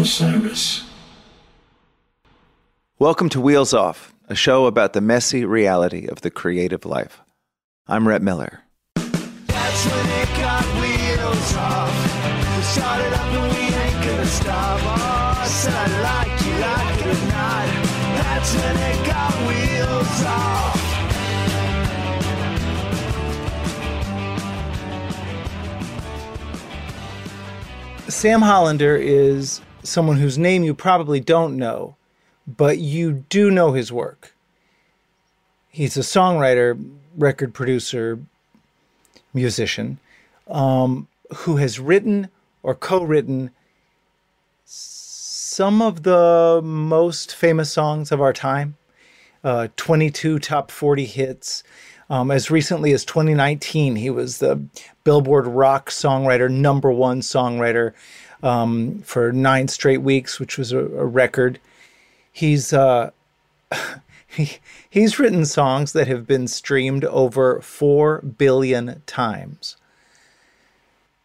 Osiris. Welcome to Wheels Off, a show about the messy reality of the creative life. I'm Rhett Miller. That's when it got wheels off. We started up and we ain't gonna stop. Oh, I said I like you, like it or not. That's when it got wheels off. Sam Hollander is someone whose name you probably don't know, but you do know his work. He's a songwriter, record producer, musician um, who has written or co written some of the most famous songs of our time uh, 22 top 40 hits. Um, as recently as 2019, he was the Billboard Rock Songwriter number one songwriter um, for nine straight weeks, which was a, a record. He's uh, he, he's written songs that have been streamed over four billion times.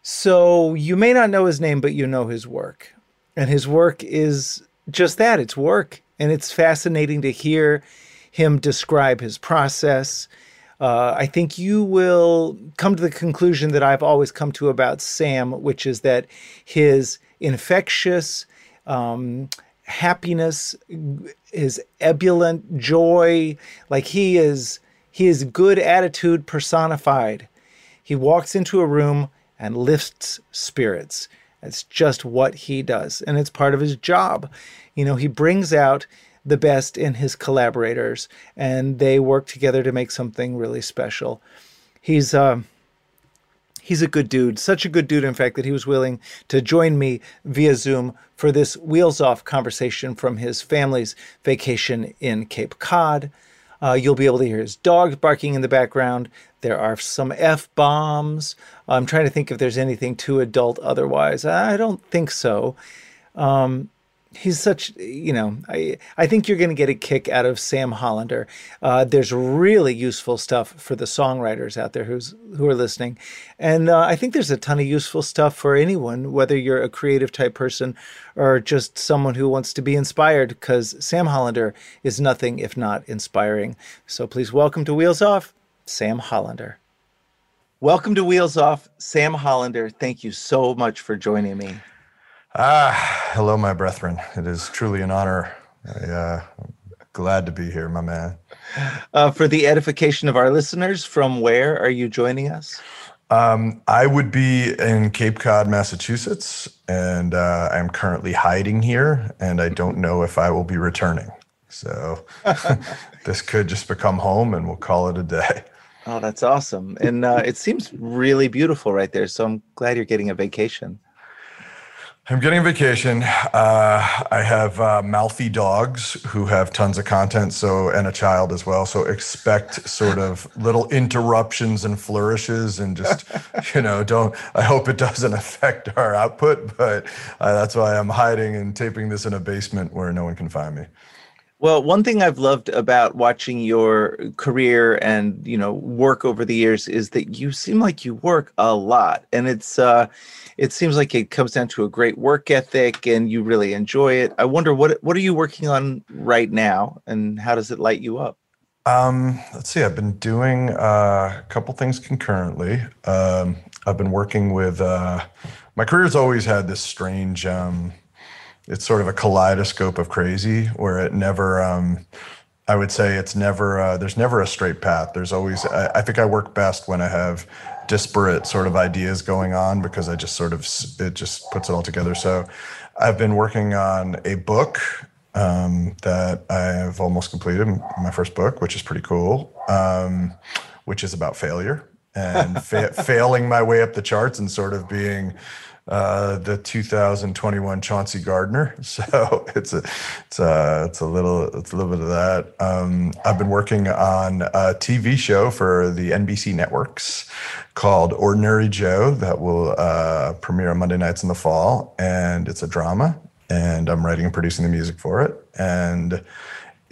So you may not know his name, but you know his work, and his work is just that. It's work, and it's fascinating to hear him describe his process uh, I think you will come to the conclusion that I've always come to about Sam, which is that his infectious um, happiness, his ebullient joy, like he is, he is good attitude personified. He walks into a room and lifts spirits. That's just what he does, and it's part of his job. You know, he brings out the best in his collaborators, and they work together to make something really special. He's uh, he's a good dude, such a good dude, in fact, that he was willing to join me via Zoom for this wheels off conversation from his family's vacation in Cape Cod. Uh, you'll be able to hear his dogs barking in the background. There are some F bombs. I'm trying to think if there's anything too adult otherwise. I don't think so. Um, he's such you know i i think you're going to get a kick out of sam hollander. Uh, there's really useful stuff for the songwriters out there who's who are listening. And uh, i think there's a ton of useful stuff for anyone whether you're a creative type person or just someone who wants to be inspired because sam hollander is nothing if not inspiring. So please welcome to wheels off sam hollander. Welcome to wheels off sam hollander. Thank you so much for joining me Ah, hello, my brethren. It is truly an honor. I, uh, glad to be here, my man. Uh, for the edification of our listeners, from where are you joining us? Um, I would be in Cape Cod, Massachusetts, and uh, I'm currently hiding here, and I don't know if I will be returning. So this could just become home, and we'll call it a day. Oh, that's awesome. And uh, it seems really beautiful right there. So I'm glad you're getting a vacation. I'm getting a vacation. Uh, I have uh, mouthy dogs who have tons of content, so and a child as well. So expect sort of little interruptions and flourishes, and just you know, don't. I hope it doesn't affect our output, but uh, that's why I'm hiding and taping this in a basement where no one can find me. Well, one thing I've loved about watching your career and you know work over the years is that you seem like you work a lot, and it's uh, it seems like it comes down to a great work ethic, and you really enjoy it. I wonder what what are you working on right now, and how does it light you up? Um, let's see. I've been doing uh, a couple things concurrently. Um, I've been working with. Uh, my career's always had this strange. Um, it's sort of a kaleidoscope of crazy where it never um, i would say it's never uh, there's never a straight path. There's always I, I, think i work best when i have disparate sort of ideas going on because i just sort of it just puts it all together. So i've been working on a book um, that i've almost completed my first book which is pretty cool um, which is about failure and fa- failing my way up the charts and sort of being uh, the 2021 Chauncey Gardiner. So it's a it's a it's a little it's a little bit of that. Um, I've been working on a TV show for the NBC networks called Ordinary Joe that will uh, premiere on Monday nights in the fall, and it's a drama. And I'm writing and producing the music for it, and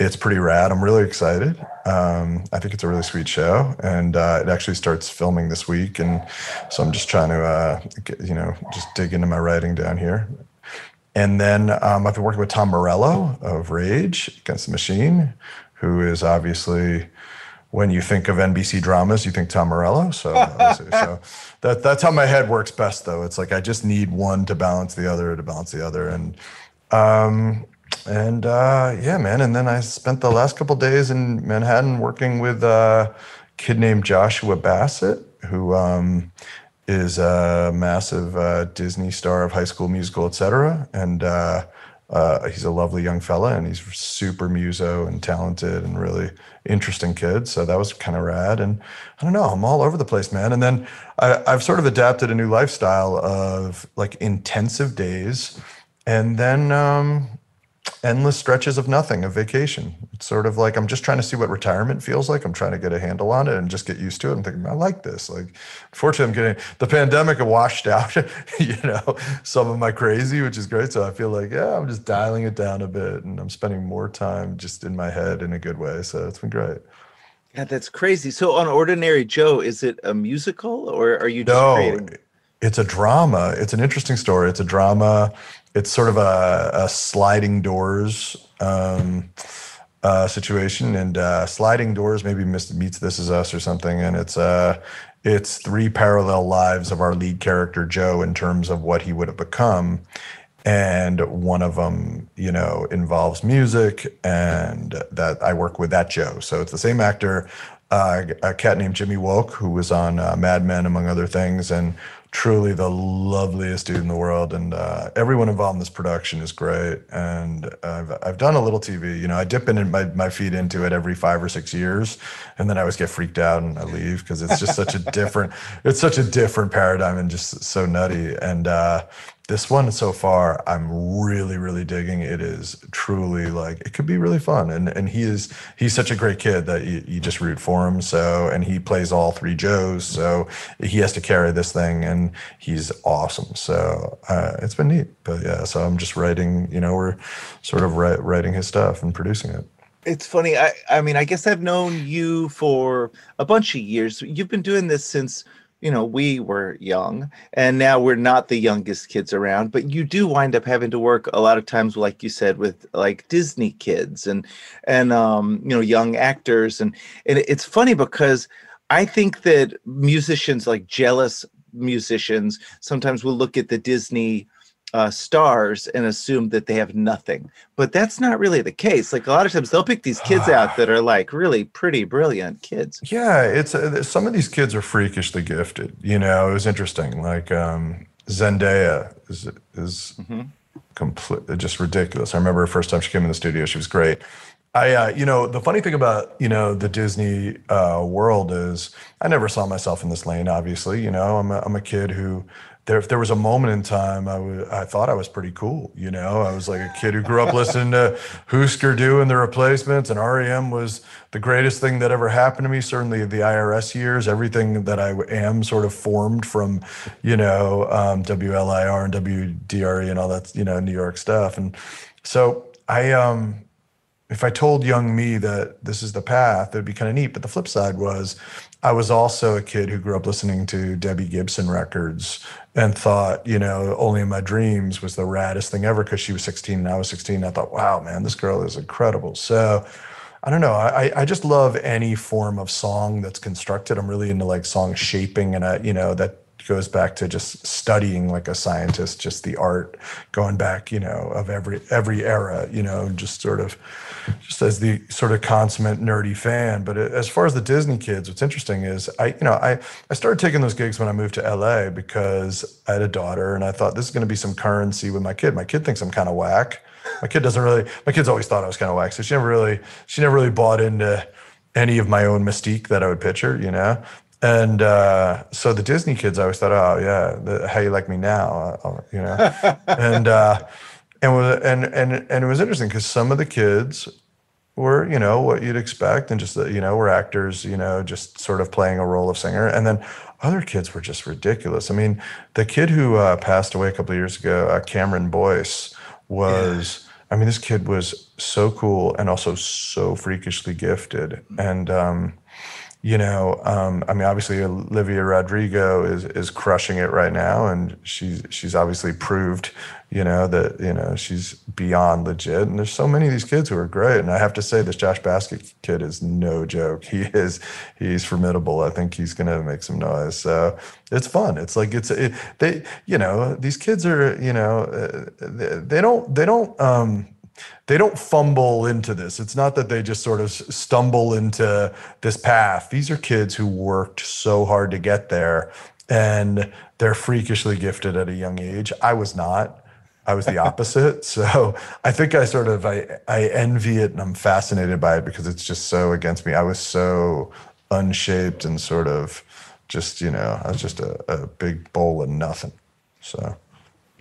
it's pretty rad. I'm really excited. Um, I think it's a really sweet show, and uh, it actually starts filming this week, and so I'm just trying to, uh, get, you know, just dig into my writing down here. And then um, I've been working with Tom Morello of Rage Against the Machine, who is obviously, when you think of NBC dramas, you think Tom Morello. So, so that, that's how my head works best, though. It's like I just need one to balance the other to balance the other, and um, and uh, yeah, man. And then I spent the last couple days in Manhattan working with a kid named Joshua Bassett, who um, is a massive uh, Disney star of High School Musical, etc. And uh, uh, he's a lovely young fella, and he's super muso and talented and really interesting kid. So that was kind of rad. And I don't know, I'm all over the place, man. And then I, I've sort of adapted a new lifestyle of like intensive days, and then. Um, endless stretches of nothing, of vacation. It's sort of like I'm just trying to see what retirement feels like. I'm trying to get a handle on it and just get used to it. I'm thinking, I like this. Like, fortunately, I'm getting the pandemic washed out, you know, some of my crazy, which is great. So I feel like, yeah, I'm just dialing it down a bit and I'm spending more time just in my head in a good way. So it's been great. Yeah, that's crazy. So on Ordinary Joe, is it a musical or are you just no, creating? It's a drama. It's an interesting story. It's a drama it's sort of a, a sliding doors um, uh, situation, and uh, sliding doors maybe meets this is us or something, and it's uh, it's three parallel lives of our lead character Joe in terms of what he would have become, and one of them, you know, involves music, and that I work with that Joe, so it's the same actor. Uh, a cat named Jimmy Wolk, who was on uh, Mad Men, among other things, and truly the loveliest dude in the world and uh, everyone involved in this production is great and I've, I've done a little tv you know i dip in my, my feet into it every five or six years and then i always get freaked out and i leave because it's just such a different it's such a different paradigm and just so nutty and uh, this one so far i'm really really digging. It is truly like it could be really fun. And and he is he's such a great kid that you, you just root for him. So and he plays all three joes. So he has to carry this thing and he's awesome. So uh, it's been neat. But yeah so i'm just writing you know we're sort of writing his stuff and producing it. It's funny. I i mean i guess i've known you for a bunch of years. You've been doing this since you know, we were young and now we're not the youngest kids around, but you do wind up having to work a lot of times, like you said, with like Disney kids and, and, um, you know, young actors. And, and it's funny because I think that musicians, like jealous musicians, sometimes will look at the Disney uh, stars and assume that they have nothing. But that's not really the case. Like a lot of times they'll pick these kids out that are like really pretty brilliant kids. Yeah, it's uh, some of these kids are freakishly gifted. You know, it was interesting. Like um, Zendaya is is mm-hmm. complete, just ridiculous. I remember the first time she came in the studio, she was great. I, uh, you know, the funny thing about you know the Disney uh, world is I never saw myself in this lane. Obviously, you know, I'm a, I'm a kid who there, if there was a moment in time, I, w- I thought I was pretty cool. You know, I was like a kid who grew up listening to Husker Du and the Replacements, and REM was the greatest thing that ever happened to me. Certainly, the IRS years, everything that I am sort of formed from, you know, um, WLIR and WDRE and all that, you know, New York stuff. And so I, um, if I told young me that this is the path, it'd be kind of neat. But the flip side was I was also a kid who grew up listening to Debbie Gibson records and thought, you know, only in my dreams was the raddest thing ever because she was 16 and I was 16. I thought, wow, man, this girl is incredible. So I don't know. I, I just love any form of song that's constructed. I'm really into like song shaping and I, you know, that goes back to just studying like a scientist, just the art going back, you know, of every every era, you know, just sort of just as the sort of consummate nerdy fan. But uh, as far as the Disney kids, what's interesting is I, you know, I, I started taking those gigs when I moved to LA because I had a daughter and I thought this is going to be some currency with my kid. My kid thinks I'm kind of whack. My kid doesn't really, my kid's always thought I was kind of whack. So she never really, she never really bought into any of my own mystique that I would picture, you know? And uh, so the Disney kids, I always thought, oh yeah, the, how you like me now, uh, you know, and uh, and was and and and it was interesting because some of the kids were you know what you'd expect and just you know were actors you know just sort of playing a role of singer. And then other kids were just ridiculous. I mean the kid who uh, passed away a couple of years ago uh, cameron boyce was i mean this kid was so cool and also so freakishly gifted. And um, you know, um, I mean, obviously Olivia Rodrigo is is crushing it right now, and she's she's obviously proved, you know, that you know she's beyond legit. And there's so many of these kids who are great, and I have to say, this Josh Bassett kid is no joke. He is he's formidable. I think he's gonna make some noise. So it's fun. It's like it's it, they, you know, these kids are, you know, uh, they, they don't they don't. Um, they don't fumble into this. It's not that they just sort of stumble into this path. These are kids who worked so hard to get there and they're freakishly gifted at a young age. I was not. I was the opposite. so I think I sort of I I envy it and I'm fascinated by it because it's just so against me. I was so unshaped and sort of just, you know, I was just a, a big bowl of nothing. So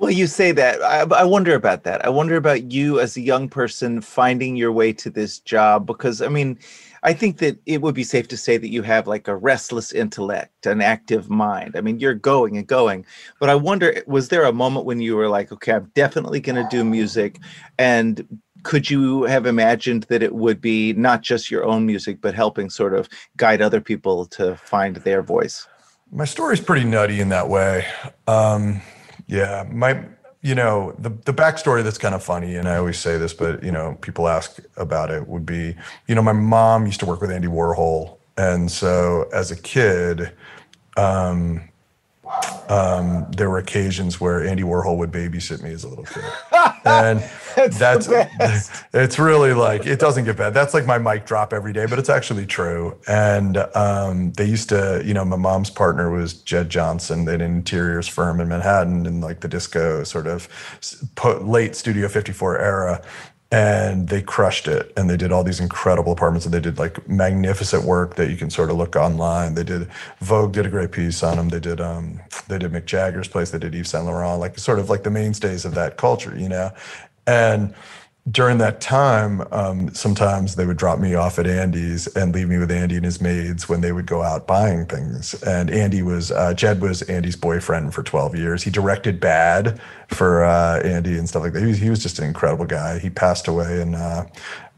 well, you say that. I, I, wonder about that. I wonder about you as a young person finding your way to this job because, I mean, I think that it would be safe to say that you have like a restless intellect, an active mind. I mean, you're going and going. But I wonder, was there a moment when you were like, okay, I'm definitely going to do music? And could you have imagined that it would be not just your own music, but helping sort of guide other people to find their voice? My story's pretty nutty in that way. Um, yeah, my you know the the backstory that's kind of funny, and I always say this, but you know people ask about it would be you know my mom used to work with Andy Warhol, and so as a kid, um, um, there were occasions where Andy Warhol would babysit me as a little kid, and that's, that's it's really like it doesn't get bad. That's like my mic drop every day, but it's actually true. And um, they used to, you know, my mom's partner was Jed Johnson, an interiors firm in Manhattan, in like the disco sort of late Studio 54 era and they crushed it and they did all these incredible apartments and they did like magnificent work that you can sort of look online. They did vogue did a great piece on them they did um they did mick jagger's place. They did yves saint laurent like sort of like the mainstays of that culture you know? And during that time, um, sometimes they would drop me off at Andy's and leave me with Andy and his maids when they would go out buying things. And Andy was, uh, Jed was Andy's boyfriend for 12 years. He directed Bad for uh, Andy and stuff like that. He was, he was just an incredible guy. He passed away in uh,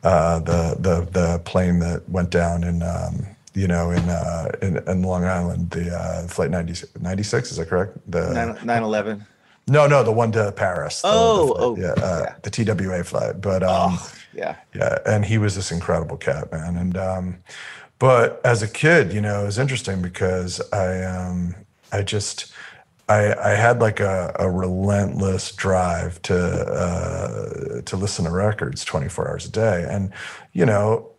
uh the, the, the plane that went down in, um, you know, in, uh, in, in Long Island, the uh, flight 90, 96, is that correct? The 9 11. No, no, the one to Paris. The, oh, the oh, yeah, uh, yeah, the TWA flight. But um, oh, yeah, yeah, and he was this incredible cat man. And um, but as a kid, you know, it was interesting because I um, I just I I had like a, a relentless drive to uh, to listen to records twenty four hours a day, and you know.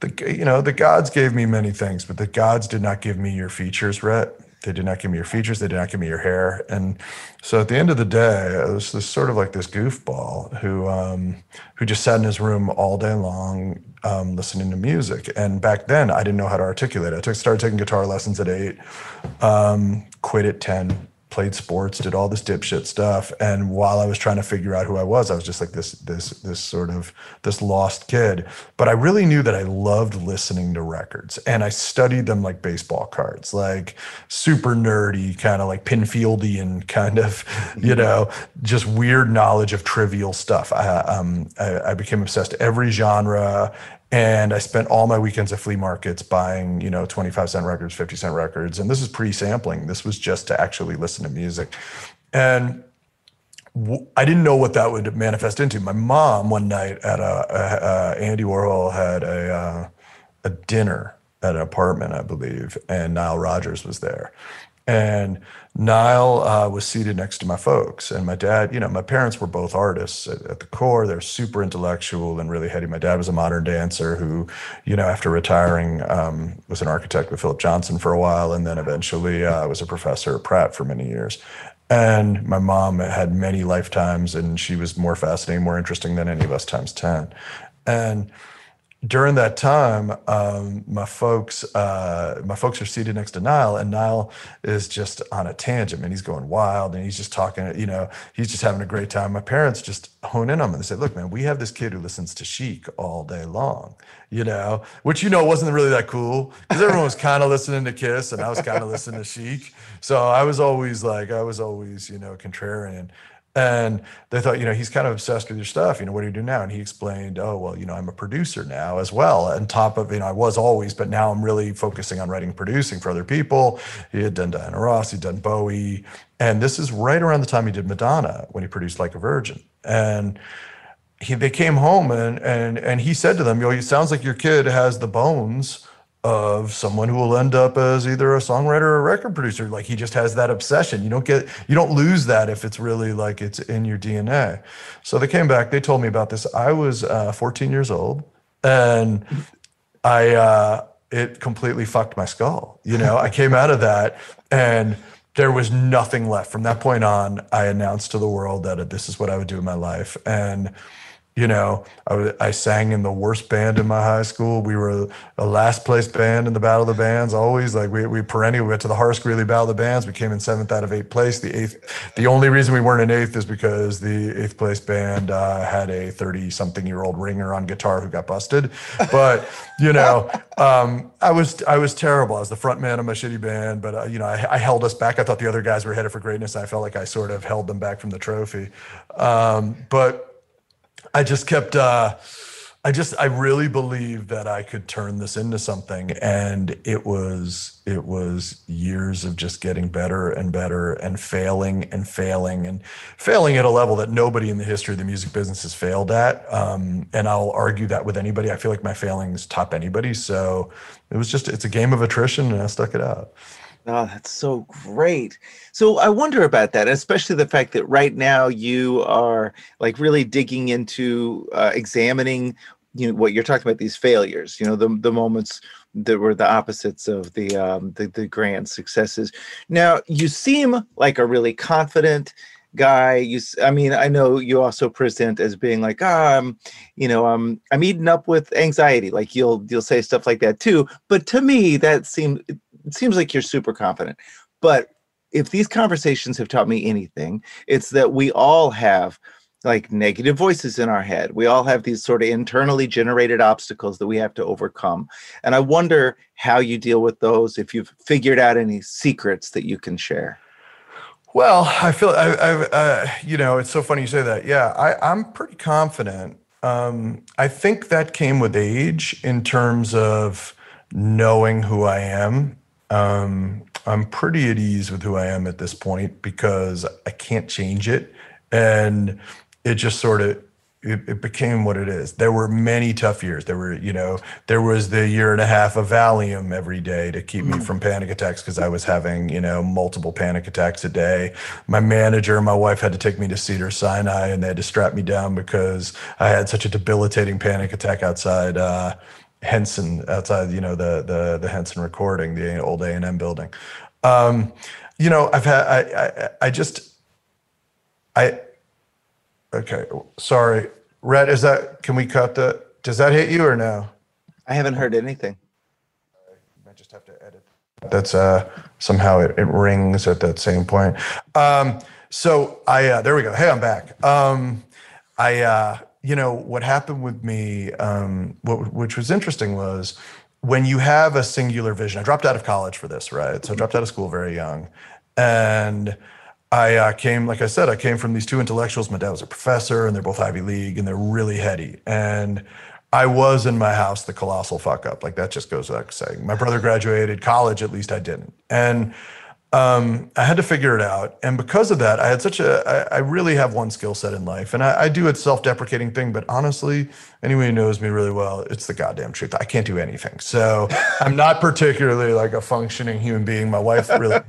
The, you know the gods gave me many things, but the gods did not give me your features, Rhett they did not give me your features. They did not give me your hair. And so at the end of the day, it was this sort of like this goofball who um, who just sat in his room all day long um, listening to music. And back then, I didn't know how to articulate it. I took, started taking guitar lessons at eight, um, quit at ten, played sports, did all this dipshit stuff. And while I was trying to figure out who I was, I was just like this, this, this sort of this lost kid. But I really knew that I loved listening to records, and I studied them like baseball cards, like super nerdy, kind of like Pinfieldian kind of, you know, just weird knowledge of trivial stuff. I, um, I, I became obsessed every genre and I spent all my weekends at flea markets buying, you know, 25 cent records, 50 cent records. And this is pre sampling. This was just to actually listen to music. And I didn't know what that would manifest into. My mom, one night at a, a, a Andy Warhol had a, uh, a dinner at an apartment, I believe, and Nile Rodgers was there. And Nile uh, was seated next to my folks, and my dad. You know, my parents were both artists at, at, the core. They're super intellectual and really heady. My dad was a modern dancer who, you know, after retiring, um, was an architect with Philip Johnson for a while, and then eventually uh, was a professor at Pratt for many years. And my mom had many lifetimes, and she was more fascinating, more interesting than any of us times ten. And during that time, um, my folks, uh, my folks are seated next to Nile, and Nile is just on a tangent, and He's going wild, and he's just talking. You know, he's just having a great time. My parents just hone in on him and they say, "Look, man, we have this kid who listens to Chic all day long." You know, which you know wasn't really that cool because everyone was kind of listening to Kiss, and I was kind of listening to Chic. So I was always like, I was always, you know, contrarian. And they thought, you know, he's kind of obsessed with your stuff. You know, what do you do now? And he explained, oh, well, you know, I'm a producer now as well. On top of, you know, I was always, but now I'm really focusing on writing producing for other people. He had done Diana Ross, he'd done Bowie. And this is right around the time he did Madonna when he produced Like a Virgin. And he, they came home and, and, and he said to them, you know, it sounds like your kid has the bones of someone who will end up as either a songwriter or a record producer. Like he just has that obsession. You don't get you don't lose that if it's really like it's in your dna so they came back they told me about this. I was uh, 14 years old and i uh, it completely fucked my skull you know? I came out of that and there was nothing left. From that point on i announced to the world that this is what i would do in my life. And you know, I, I sang in the worst band in my high school. We were a last place band in the Battle of the Bands. Always like we we perennial. We went to the Horace Greeley Battle of the Bands. We came in seventh out of eighth place. The eighth. The only reason we weren't in eighth is because the eighth place band uh, had a thirty something year old ringer on guitar who got busted. But you know, um, I was I was terrible. I was the front man of my shitty band, but uh, you know, I, I, held us back. I thought the other guys were headed for greatness. I felt like I sort of held them back from the trophy. Um, but I just kept. Uh, I just I really believed that I could turn this into something, and it was it was years of just getting better and better and failing and failing and failing at a level that nobody in the history of the music business has failed at. Um, and I'll argue that with anybody. I feel like my failings top anybody. So it was just it's a game of attrition, and I stuck it out. Oh, that's so great. So I wonder about that, especially the fact that right now you are like really digging into uh, examining, you know, what you're talking about these failures. You know, the the moments that were the opposites of the um, the, the grand successes. Now you seem like a really confident guy you i mean i know you also present as being like ah, i'm you know i'm i'm eating up with anxiety like you'll you'll say stuff like that too but to me that seems it seems like you're super confident. But if these conversations have taught me anything, it's that we all have like negative voices in our head. We all have these sort of internally generated obstacles that we have to overcome. And I wonder how you deal with those, if you've figured out any secrets that you can share. Well, I feel I, I uh, you know, it's so funny you say that. Yeah, I, I'm pretty confident. Um, I think that came with age in terms of knowing who I am um, I'm pretty at ease with who I am at this point because I can't change it. And it just sort of it, it, became what it is. There were many tough years. There were, you know, there was the year and a half of Valium every day to keep me mm. from panic attacks because I was having, you know, multiple panic attacks a day. My manager, and my wife had to take me to Cedar Sinai and they had to strap me down because I had such a debilitating panic attack outside uh, Henson outside, you know, the the the Henson recording, the old A and M building. Um, you know, I've had I, I I just I okay, sorry. Rhett. is that can we cut the does that hit you or no? I haven't heard anything. I just have to edit. That's uh somehow it, it rings at that same point. Um so I uh, there we go. Hey, I'm back. Um I uh you know what happened with me um, what, which was interesting was when you have a singular vision i dropped out of college for this right? So i dropped out of school very young. And i uh, came like i said i came from these two intellectuals. My dad was a professor and they're both ivy league and they're really heady. And i was in my house the colossal fuck up like that just goes without saying. My brother graduated college at least i didn't. And um, I had to figure it out. And because of that, I had such a, I, I really have one skill set in life. And I, I do a self deprecating thing, but honestly, anyone who knows me really well, it's the goddamn truth. I can't do anything. So I'm not particularly like a functioning human being. My wife really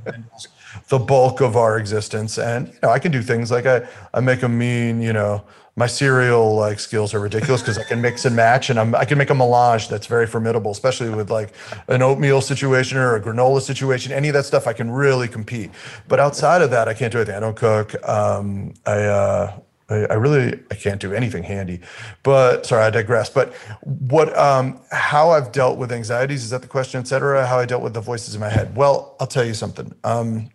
the bulk of our existence. And, you know, I can do things like I, I make a mean, you know, my cereal like skills are ridiculous because I can mix and match and I'm, I can make a melange that's very formidable, especially with like an oatmeal situation or a granola situation. Any of that stuff I can really compete. But outside of that, I can't do anything. I don't cook. Um, I, uh, I, I really I can't do anything handy. But sorry, I digress. But what um how I've dealt with anxieties, is that the question, et cetera? How I dealt with the voices in my head. Well, I'll tell you something. Um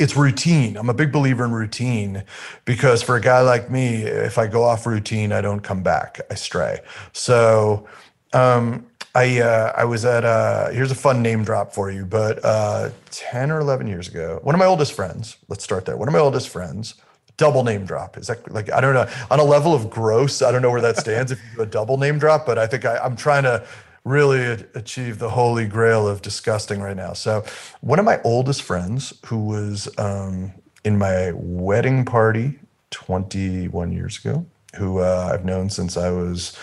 it's routine. I'm a big believer in routine because for a guy like me, if I go off routine, I don't come back. I stray. So um, I uh, I was at uh, here's a fun name drop for you, but uh, ten or eleven years ago, one of my oldest friends. Let's start there. One of my oldest friends. Double name drop is that like I don't know on a level of gross. I don't know where that stands if you do a double name drop, but I think I, I'm trying to really achieve the holy grail of disgusting right now. So, one of my oldest friends, who was um, in my wedding party 21 years ago, who uh, I've known since I was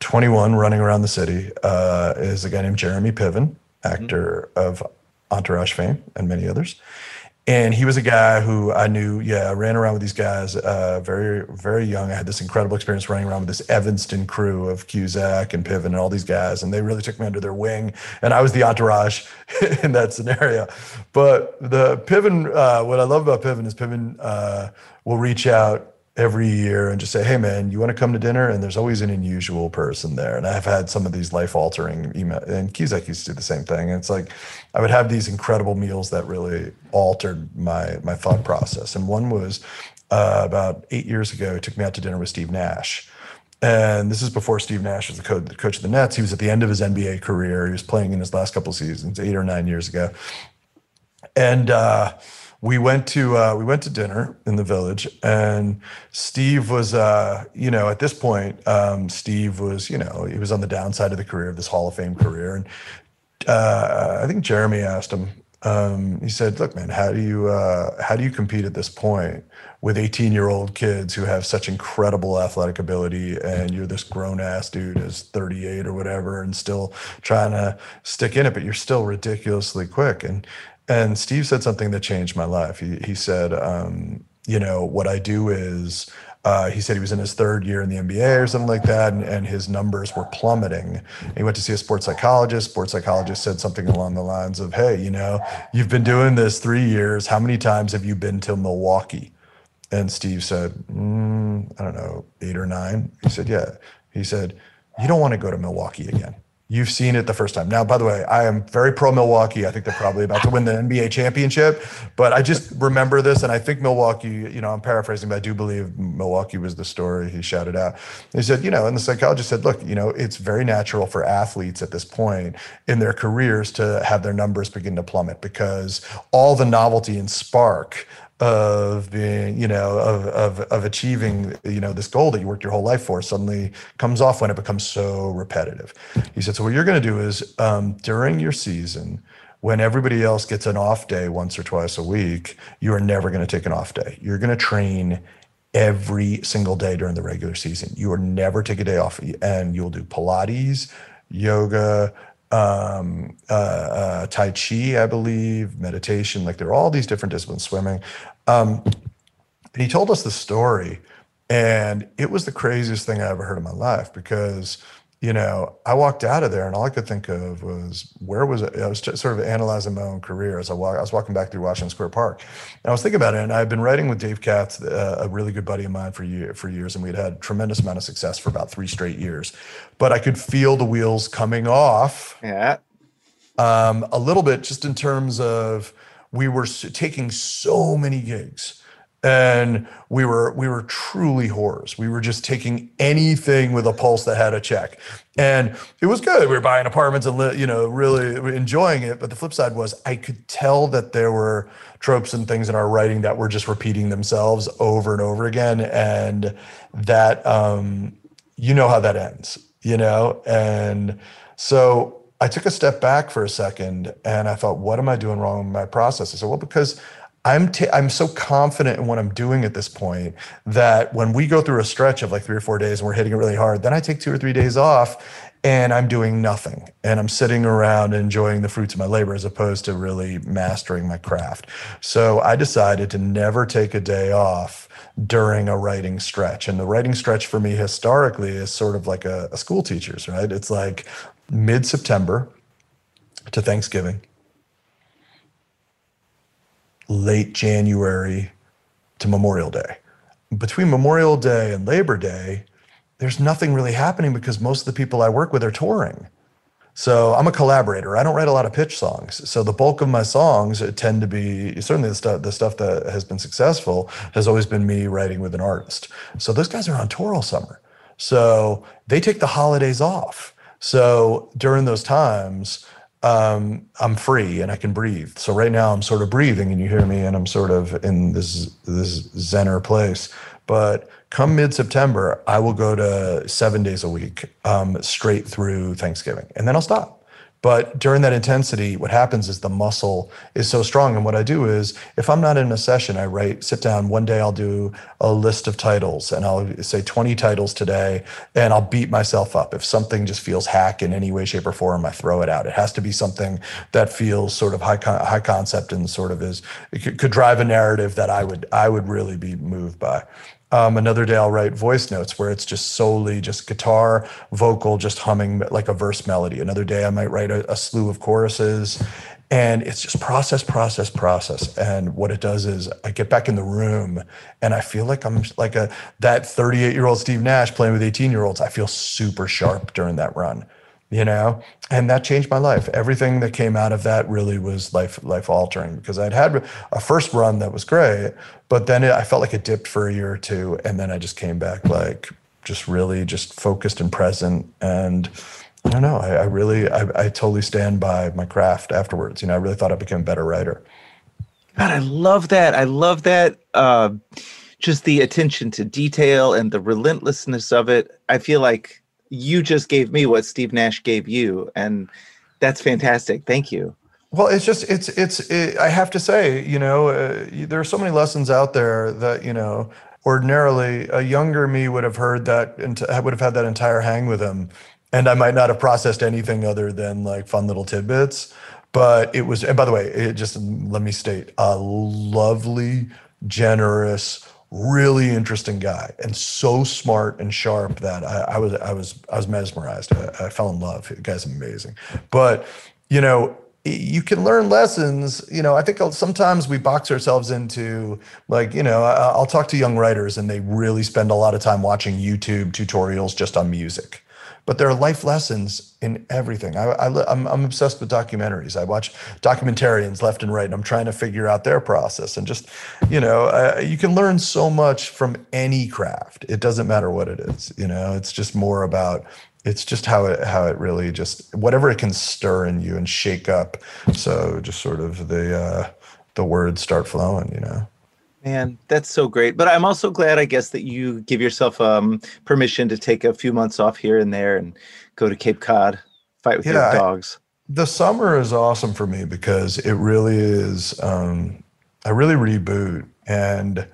21, running around the city, uh, is a guy named Jeremy Piven, actor mm-hmm. of Entourage fame and many others and he was a guy who I knew, yeah, I ran around with these guys uh, very, very young. I had this incredible experience running around with this Evanston crew of Cusack and Piven and all these guys, and they really took me under their wing. And I was the entourage in that scenario. But the Piven, uh, what I love about Piven is Piven uh, will reach out every year and just say, "Hey, man, you want to come to dinner?" And there's always an unusual person there. And I've had some of these life-altering email, and Cusack used to do the same thing. And it's like I would have these incredible meals that really altered my my thought process. And one was uh, about eight years ago. Took me out to dinner with Steve Nash. And this is before Steve Nash was the coach, the coach of the Nets. He was at the end of his NBA career. He was playing in his last couple seasons, eight or nine years ago. And uh, we went to uh, we went to dinner in the village, and Steve was, uh, you know, at this point, um, Steve was, you know, he was on the downside of the career of this Hall of Fame career, and uh, I think Jeremy asked him. Um, he said, "Look, man, how do you uh, how do you compete at this point with 18 year old kids who have such incredible athletic ability, and you're this grown ass dude is 38 or whatever, and still trying to stick in it, but you're still ridiculously quick." And and Steve said something that changed my life. He, he said, um, you know, what I do is, uh, he said he was in his third year in the NBA or something like that, and, and his numbers were plummeting. He went to see a sports psychologist. Sports psychologist said something along the lines of, "Hey, you know, you've been doing this three years. How many times have you been to Milwaukee?" And Steve said, mm, "I don't know, eight or nine. He said, "Yeah." He said, "You don't want to go to Milwaukee again." You've seen it the first time. Now, by the way, I am very pro Milwaukee. I think they're probably about to win the NBA championship. But I just remember this, and I think Milwaukee, you know, I'm paraphrasing, but I do believe Milwaukee was the story he shouted out. He said, you know, and the psychologist said, look, you know, it's very natural for athletes at this point in their careers to have their numbers begin to plummet because all the novelty and spark of being, you know, of, of, of achieving, you know, this goal that you worked your whole life for suddenly comes off when it becomes so repetitive. He said, so what you're going to do is um, during your season, when everybody else gets an off day once or twice a week, you are never going to take an off day. You're going to train every single day during the regular season. You are never take a day off, and you'll do Pilates, yoga, um, uh, uh, Tai Chi, I believe, meditation. Like there are all these different disciplines, swimming. Um, and he told us the story, and it was the craziest thing I ever heard in my life because you know, I walked out of there and all I could think of was where was it? I was sort of analyzing my own career as I walk. I was walking back through Washington Square Park, and I was thinking about it. And I've been writing with Dave Katz, uh, a really good buddy of mine for year, for years, and we'd had a tremendous amount of success for about three straight years. But I could feel the wheels coming off. Yeah. Um, a little bit, just in terms of we were taking so many gigs and we were we were truly whores. We were just taking anything with a pulse that had a check, and it was good. We were buying apartments and you know really enjoying it. But the flip side was I could tell that there were tropes and things in our writing that were just repeating themselves over and over again, and that um, you know how that ends, you know, and so. I took a step back for a second and I thought, what am I doing wrong in my process? I said, well, because I'm t- I'm so confident in what I'm doing at this point that when we go through a stretch of like three or four days and we're hitting it really hard, then I take two or three days off and I'm doing nothing and I'm sitting around enjoying the fruits of my labor as opposed to really mastering my craft. So I decided to never take a day off during a writing stretch. And the writing stretch for me historically is sort of like a, a school teacher's, right? It's like mid September to Thanksgiving late January to Memorial Day. between Memorial Day and Labor Day, there's nothing really happening because most of the people I work with are touring. So I'm a collaborator. I don't write a lot of pitch songs. So the bulk of my songs tend to be certainly the stuff the stuff that has been successful has always been me writing with an artist. So those guys are on tour all summer. So they take the holidays off. So during those times, um, I'm free and I can breathe. So right now I'm sort of breathing and you hear me and I'm sort of in this this zener place. But come mid September, I will go to seven days a week, um, straight through Thanksgiving, and then I'll stop. But during that intensity, what happens is the muscle is so strong. And what I do is, if I'm not in a session, I write, sit down. One day I'll do a list of titles and I'll say 20 titles today and I'll beat myself up. If something just feels hack in any way, shape, or form, I throw it out. It has to be something that feels sort of high, con- high concept and sort of is, could, could drive a narrative that I would, I would really be moved by. Um, another day I'll write voice notes where it's just solely just guitar, vocal, just humming like a verse melody. Another day I might write a, a slew of choruses. And it's just process, process, process. And what it does is I get back in the room and I feel like I'm like a that 38 year old Steve Nash playing with 18 year olds. I feel super sharp during that run you know and that changed my life everything that came out of that really was life life altering because i'd had a first run that was great but then it, i felt like it dipped for a year or two and then i just came back like just really just focused and present and i don't know i, I really I, I totally stand by my craft afterwards you know i really thought i became a better writer God, I love that. I love that. Uh, just the attention to detail and the relentlessness of it. I feel like you just gave me what Steve Nash gave you, and that's fantastic. Thank you. Well, it's just it's it's it, I have to say, you know, uh, there are so many lessons out there that you know ordinarily a younger me would have heard that and would have had that entire hang with him, and I might not have processed anything other than like fun little tidbits. But it was, and by the way, it just let me state a lovely, generous, really interesting guy and so smart and sharp that I, I was I was I was mesmerized. I, I, fell in love. The guy's amazing. But you know, you can learn lessons. You know, I think sometimes we box ourselves into like you know I'll talk to young writers and they really spend a lot of time watching YouTube tutorials just on music but there are life lessons in everything. I, am I'm obsessed with documentaries. I watch documentarians left and right, and I'm trying to figure out their process. And just, you know, uh, you can learn so much from any craft. It doesn't matter what it is. You know, it's just more about it's just how it how it really just whatever it can stir in you and shake up. So just sort of the uh, the words start flowing. You know. Man, that's so great. But I'm also glad, I guess, that you give yourself um, permission to take a few months off here and there and go to Cape Cod, fight with yeah, your dogs. I, the summer is awesome for me because it really is. Um, I really reboot, and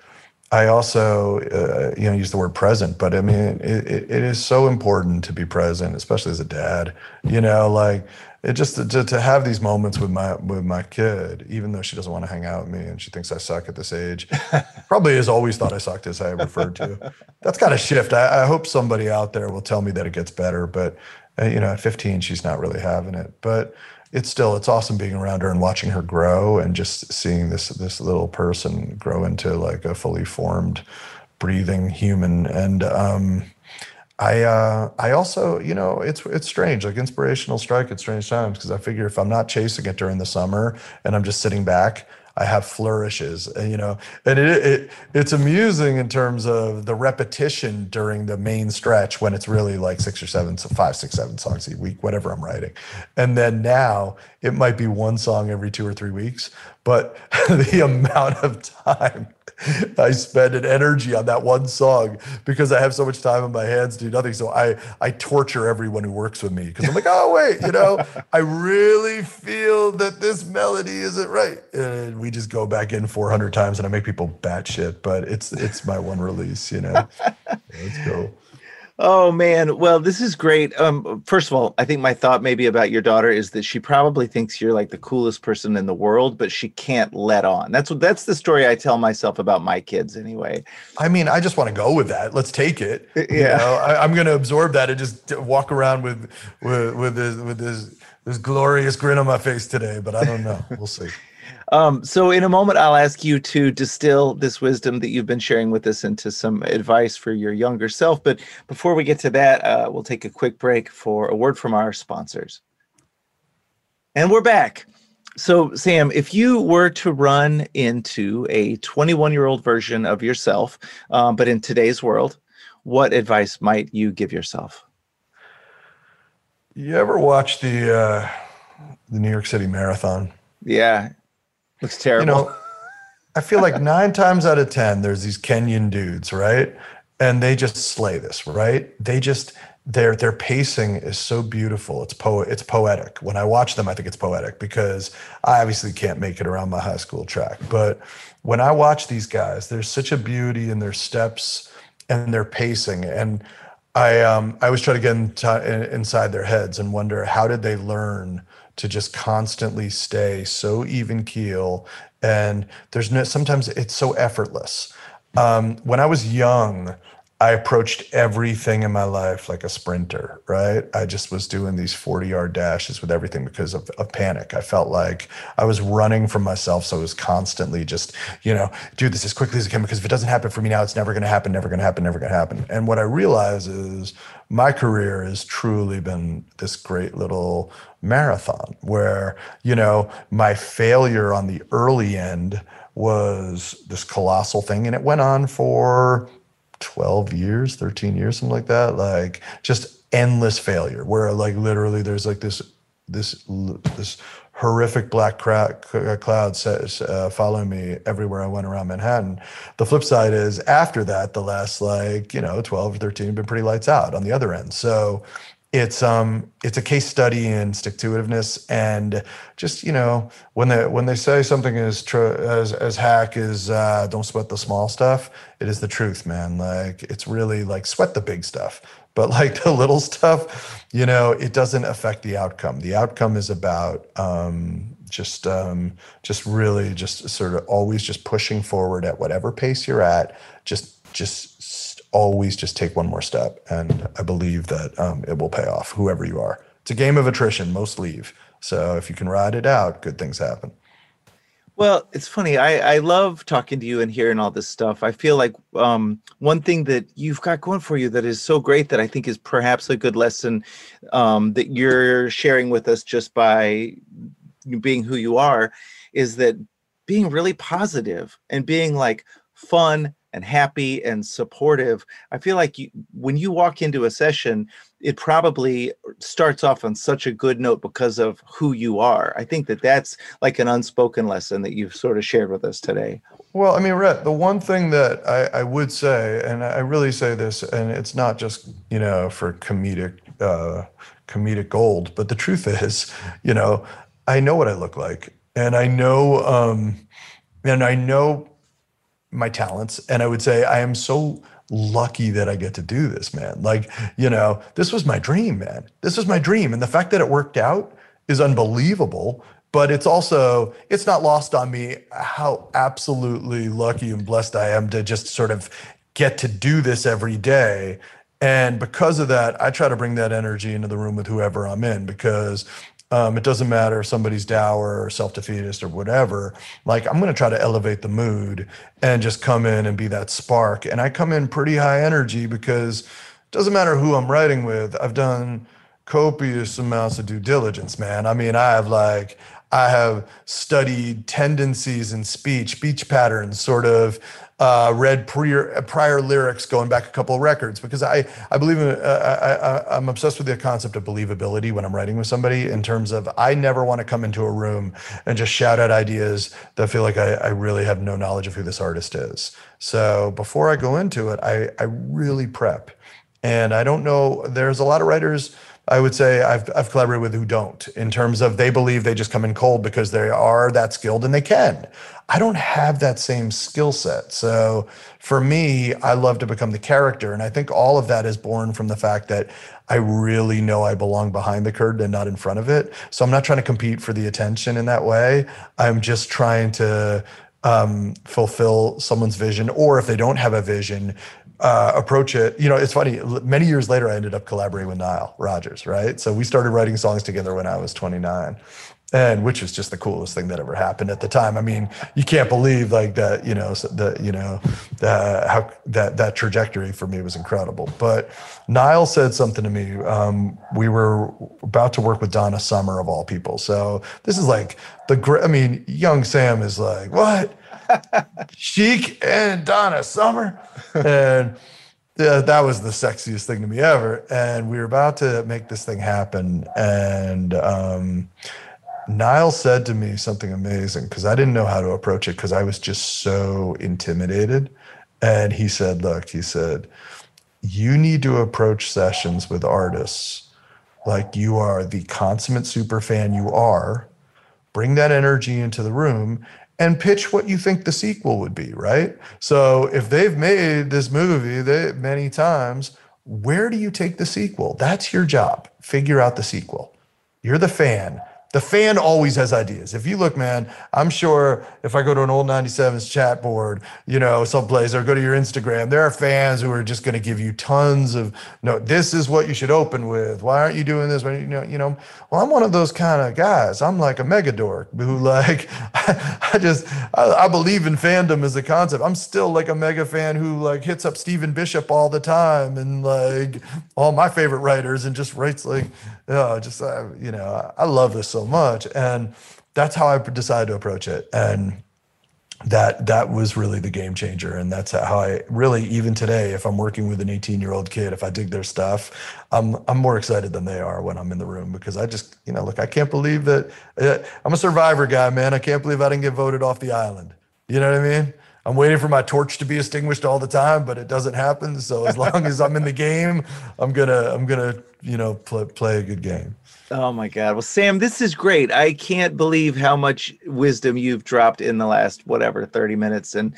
I also, uh, you know, use the word present. But I mean, it, it, it is so important to be present, especially as a dad. You know, like it just to, to have these moments with my with my kid, even though she doesn't want to hang out with me and she thinks I suck at this age, probably has always thought I sucked, as I referred to. That's got to shift. I, I, hope somebody out there will tell me that it gets better, but uh, you know, at 15, she's not really having it. But it's still it's awesome being around her and watching her grow and just seeing this this little person grow into like a fully formed, breathing human and. um I uh, I also you know it's it's strange like inspirational strike at strange times because I figure if I'm not chasing it during the summer and I'm just sitting back I have flourishes and, you know and it, it it's amusing in terms of the repetition during the main stretch when it's really like six or seven so five six seven songs a week whatever I'm writing. And then now it might be one song every two or three weeks but the amount of time I spend an energy on that one song because I have so much time on my hands to do nothing. So I I torture everyone who works with me because I'm like, oh wait, you know, I really feel that this melody isn't right, and we just go back in 400 times, and I make people batshit. But it's it's my one release, you know. Let's go. Oh man, well, this is great. Um, first of all, I think my thought maybe about your daughter is that she probably thinks you're like the coolest person in the world, but she can't let on. That's what that's the story I tell myself about my kids anyway. I mean, I just want to go with that. Let's take it. Yeah, you know, I, am going to absorb that and just walk around with with with this with this this glorious grin on my face today. But I don't know. We'll see. Um, so, in a moment, I'll ask you to distill this wisdom that you've been sharing with us into some advice for your younger self. But before we get to that, uh, we'll take a quick break for a word from our sponsors. And we're back. So, Sam, if you were to run into a 21 year old version of yourself, um, but in today's world, what advice might you give yourself? You ever watch the uh, the New York City Marathon? Yeah, looks terrible. You know, I feel like nine times out of ten, there's these Kenyan dudes, right? And they just slay this, right? They just their their pacing is so beautiful. It's po it's poetic. When I watch them, I think it's poetic because I obviously can't make it around my high school track. But when I watch these guys, there's such a beauty in their steps and their pacing. And I um, I always try to get into, inside their heads and wonder how did they learn to just constantly stay so even keel and there's no sometimes it's so effortless. Um, when I was young, I approached everything in my life like a sprinter, right? I just was doing these 40 yard dashes with everything because of, of, panic. I felt like I was running from myself. So I was constantly just, you know, do this as quickly as I can because if it doesn't happen for me now, it's never going to happen, never going to happen, never going to happen. And what I realize is my career has truly been this great little marathon where, you know, my failure on the early end was this colossal thing. And it went on for 12 years, 13 years, something like that. Like just endless failure where like literally there's like this, this, this horrific black crack cloud says, uh, following me everywhere I went around Manhattan. The flip side is after that, the last like, you know, 12 or 13 have been pretty lights out on the other end. So it's um it's a case study in stick to itiveness and just you know when they when they say something as tr- as as hack is uh, don't sweat the small stuff it is the truth man. Like it's really like sweat the big stuff but like the little stuff you know it doesn't affect the outcome. The outcome is about um just um just really just sort of always just pushing forward at whatever pace you're at just just always just take one more step. And I believe that um, it will pay off, whoever you are. It's a game of attrition, most leave. So if you can ride it out, good things happen. Well, it's funny. I, I love talking to you and hearing all this stuff. I feel like um, one thing that you've got going for you that is so great that I think is perhaps a good lesson um, that you're sharing with us just by being who you are is that being really positive and being like fun and happy and supportive i feel like you, when you walk into a session it probably starts off on such a good note because of who you are. I think that that's like an unspoken lesson that you've sort of shared with us today. Well i mean rhett the one thing that i, I would say and i really say this and it's not just you know for comedic uh, comedic gold but the truth is you know i know what i look like and i know um and i know my talents and i would say i am so lucky that i get to do this man. Like you know this was my dream man. This was my dream and the fact that it worked out is unbelievable but it's also it's not lost on me how absolutely lucky and blessed i am to just sort of get to do this every day and because of that i try to bring that energy into the room with whoever i'm in because um, it doesn't matter if somebody's dour or self-defeatist or whatever. Like I'm going to try to elevate the mood and just come in and be that spark. And I come in pretty high energy because it doesn't matter who I'm writing with. I've done copious amounts of due diligence, man. I mean, I have like I have studied tendencies in speech, speech patterns, sort of uh, read prior, prior lyrics going back a couple of records because I, I believe in, uh, I, am obsessed with the concept of believability when I'm writing with somebody in terms of I never want to come into a room and just shout out ideas that feel like I, I really have no knowledge of who this artist is. So before I go into it, I, I really prep. And I don't know, there's a lot of writers I would say I've, I've collaborated with who don't in terms of they believe they just come in cold because they are that skilled and they can. I don't have that same skill set. So for me, I love to become the character. And I think all of that is born from the fact that I really know I belong behind the curtain and not in front of it. So I'm not trying to compete for the attention in that way. I'm just trying to um, fulfill someone's vision, or if they don't have a vision, uh, approach it. You know, it's funny. Many years later, I ended up collaborating with Nile Rodgers, right? So we started writing songs together when I was 29. and which was just the coolest thing that ever happened at the time. I mean, you can't believe like that, you know, the you know, how that that trajectory for me was incredible. But Nile said something to me. Um, we were about to work with Donna Summer of all people, so this is like the. I mean, young Sam is like what. Chic and Donna Summer. And yeah, that was the sexiest thing to me ever. And we were about to make this thing happen. And um, Nile said to me something amazing because I didn't know how to approach it because I was just so intimidated. And he said, Look, he said, you need to approach sessions with artists like you are the consummate super fan you are. Bring that energy into the room and pitch what you think the sequel would be, right? So if they've made this movie they, many times, where do you take the sequel? That's your job. Figure out the sequel. You're the fan the fan always has ideas. If you look, man, I'm sure if I go to an old 97s chat board, you know, someplace or go to your Instagram, there are fans who are just going to give you tons of, no, this is what you should open with. Why aren't you doing this? You know, you know, well, I'm one of those kind of guys. I'm like a mega dork who like, I, just, I, I believe in fandom as a concept. I'm still like a mega fan who like hits up Stephen Bishop all the time and like all my favorite writers and just writes like, oh, just, uh, you know, I love this so much. And that's how I decided to approach it. And that that was really the game changer and that's how i really even today if i'm working with an 18 year old kid if i dig their stuff i'm i'm more excited than they are when i'm in the room because i just you know look i can't believe that uh, i'm a survivor guy man i can't believe i didn't get voted off the island you know what i mean i'm waiting for my torch to be extinguished all the time but it doesn't happen so as long as i'm in the game i'm gonna i'm gonna you know play, play a good game Oh my God. Well, Sam, this is great. I can't believe how much wisdom you've dropped in the last, whatever, 30 minutes. And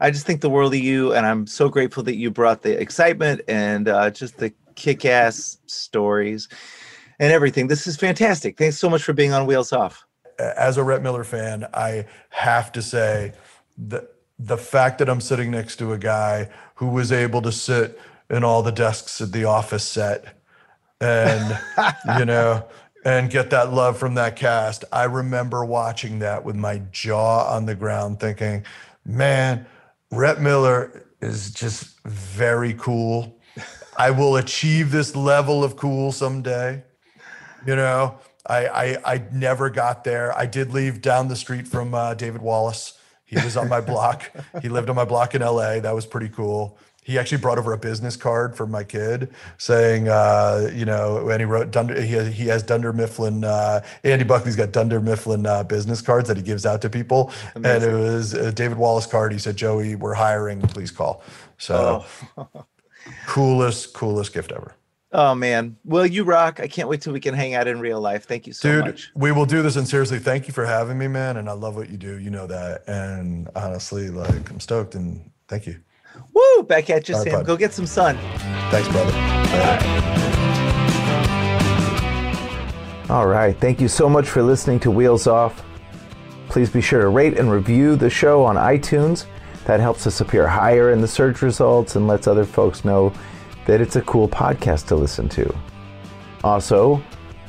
I just think the world of you. And I'm so grateful that you brought the excitement and uh, just the kick ass stories and everything. This is fantastic. Thanks so much for being on Wheels Off. As a Rhett Miller fan, I have to say that the fact that I'm sitting next to a guy who was able to sit in all the desks at the office set and you know and get that love from that cast. I remember watching that with my jaw on the ground thinking man rhett miller is just very cool. I will achieve this level of cool someday. You know i i, I never got there. I did leave down the street from uh, david wallace. He was on my block. He lived on my block in la that was pretty cool he actually brought over a business card for my kid saying, uh, you know, and he wrote Dunder, he has, he has Dunder Mifflin, uh, Andy Buckley's got Dunder Mifflin uh, business cards that he gives out to people. Amazing. And it was a David Wallace card. He said, Joey, we're hiring, please call. So oh. coolest, coolest gift ever. Oh man. Well, you rock. I can't wait till we can hang out in real life. Thank you so Dude, much. We will do this and seriously, thank you for having me, man. And I love what you do. You know that. And honestly, like I'm stoked and thank you. Woo! Back at you, Sam. Bud. Go get some sun. Thanks, brother. All right. Thank you so much for listening to Wheels Off. Please be sure to rate and review the show on iTunes. That helps us appear higher in the search results and lets other folks know that it's a cool podcast to listen to. Also,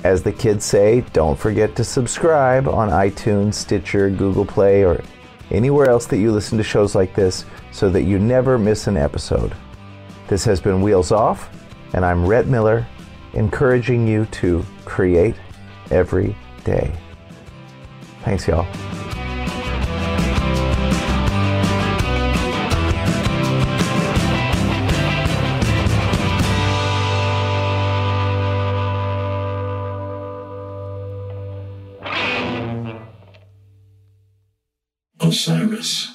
as the kids say, don't forget to subscribe on iTunes, Stitcher, Google Play, or anywhere else that you listen to shows like this so that you never miss an episode. This has been Wheels Off, and I'm Rhett Miller, encouraging you to create every day. Thanks, y'all. Osiris.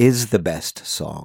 is the best song.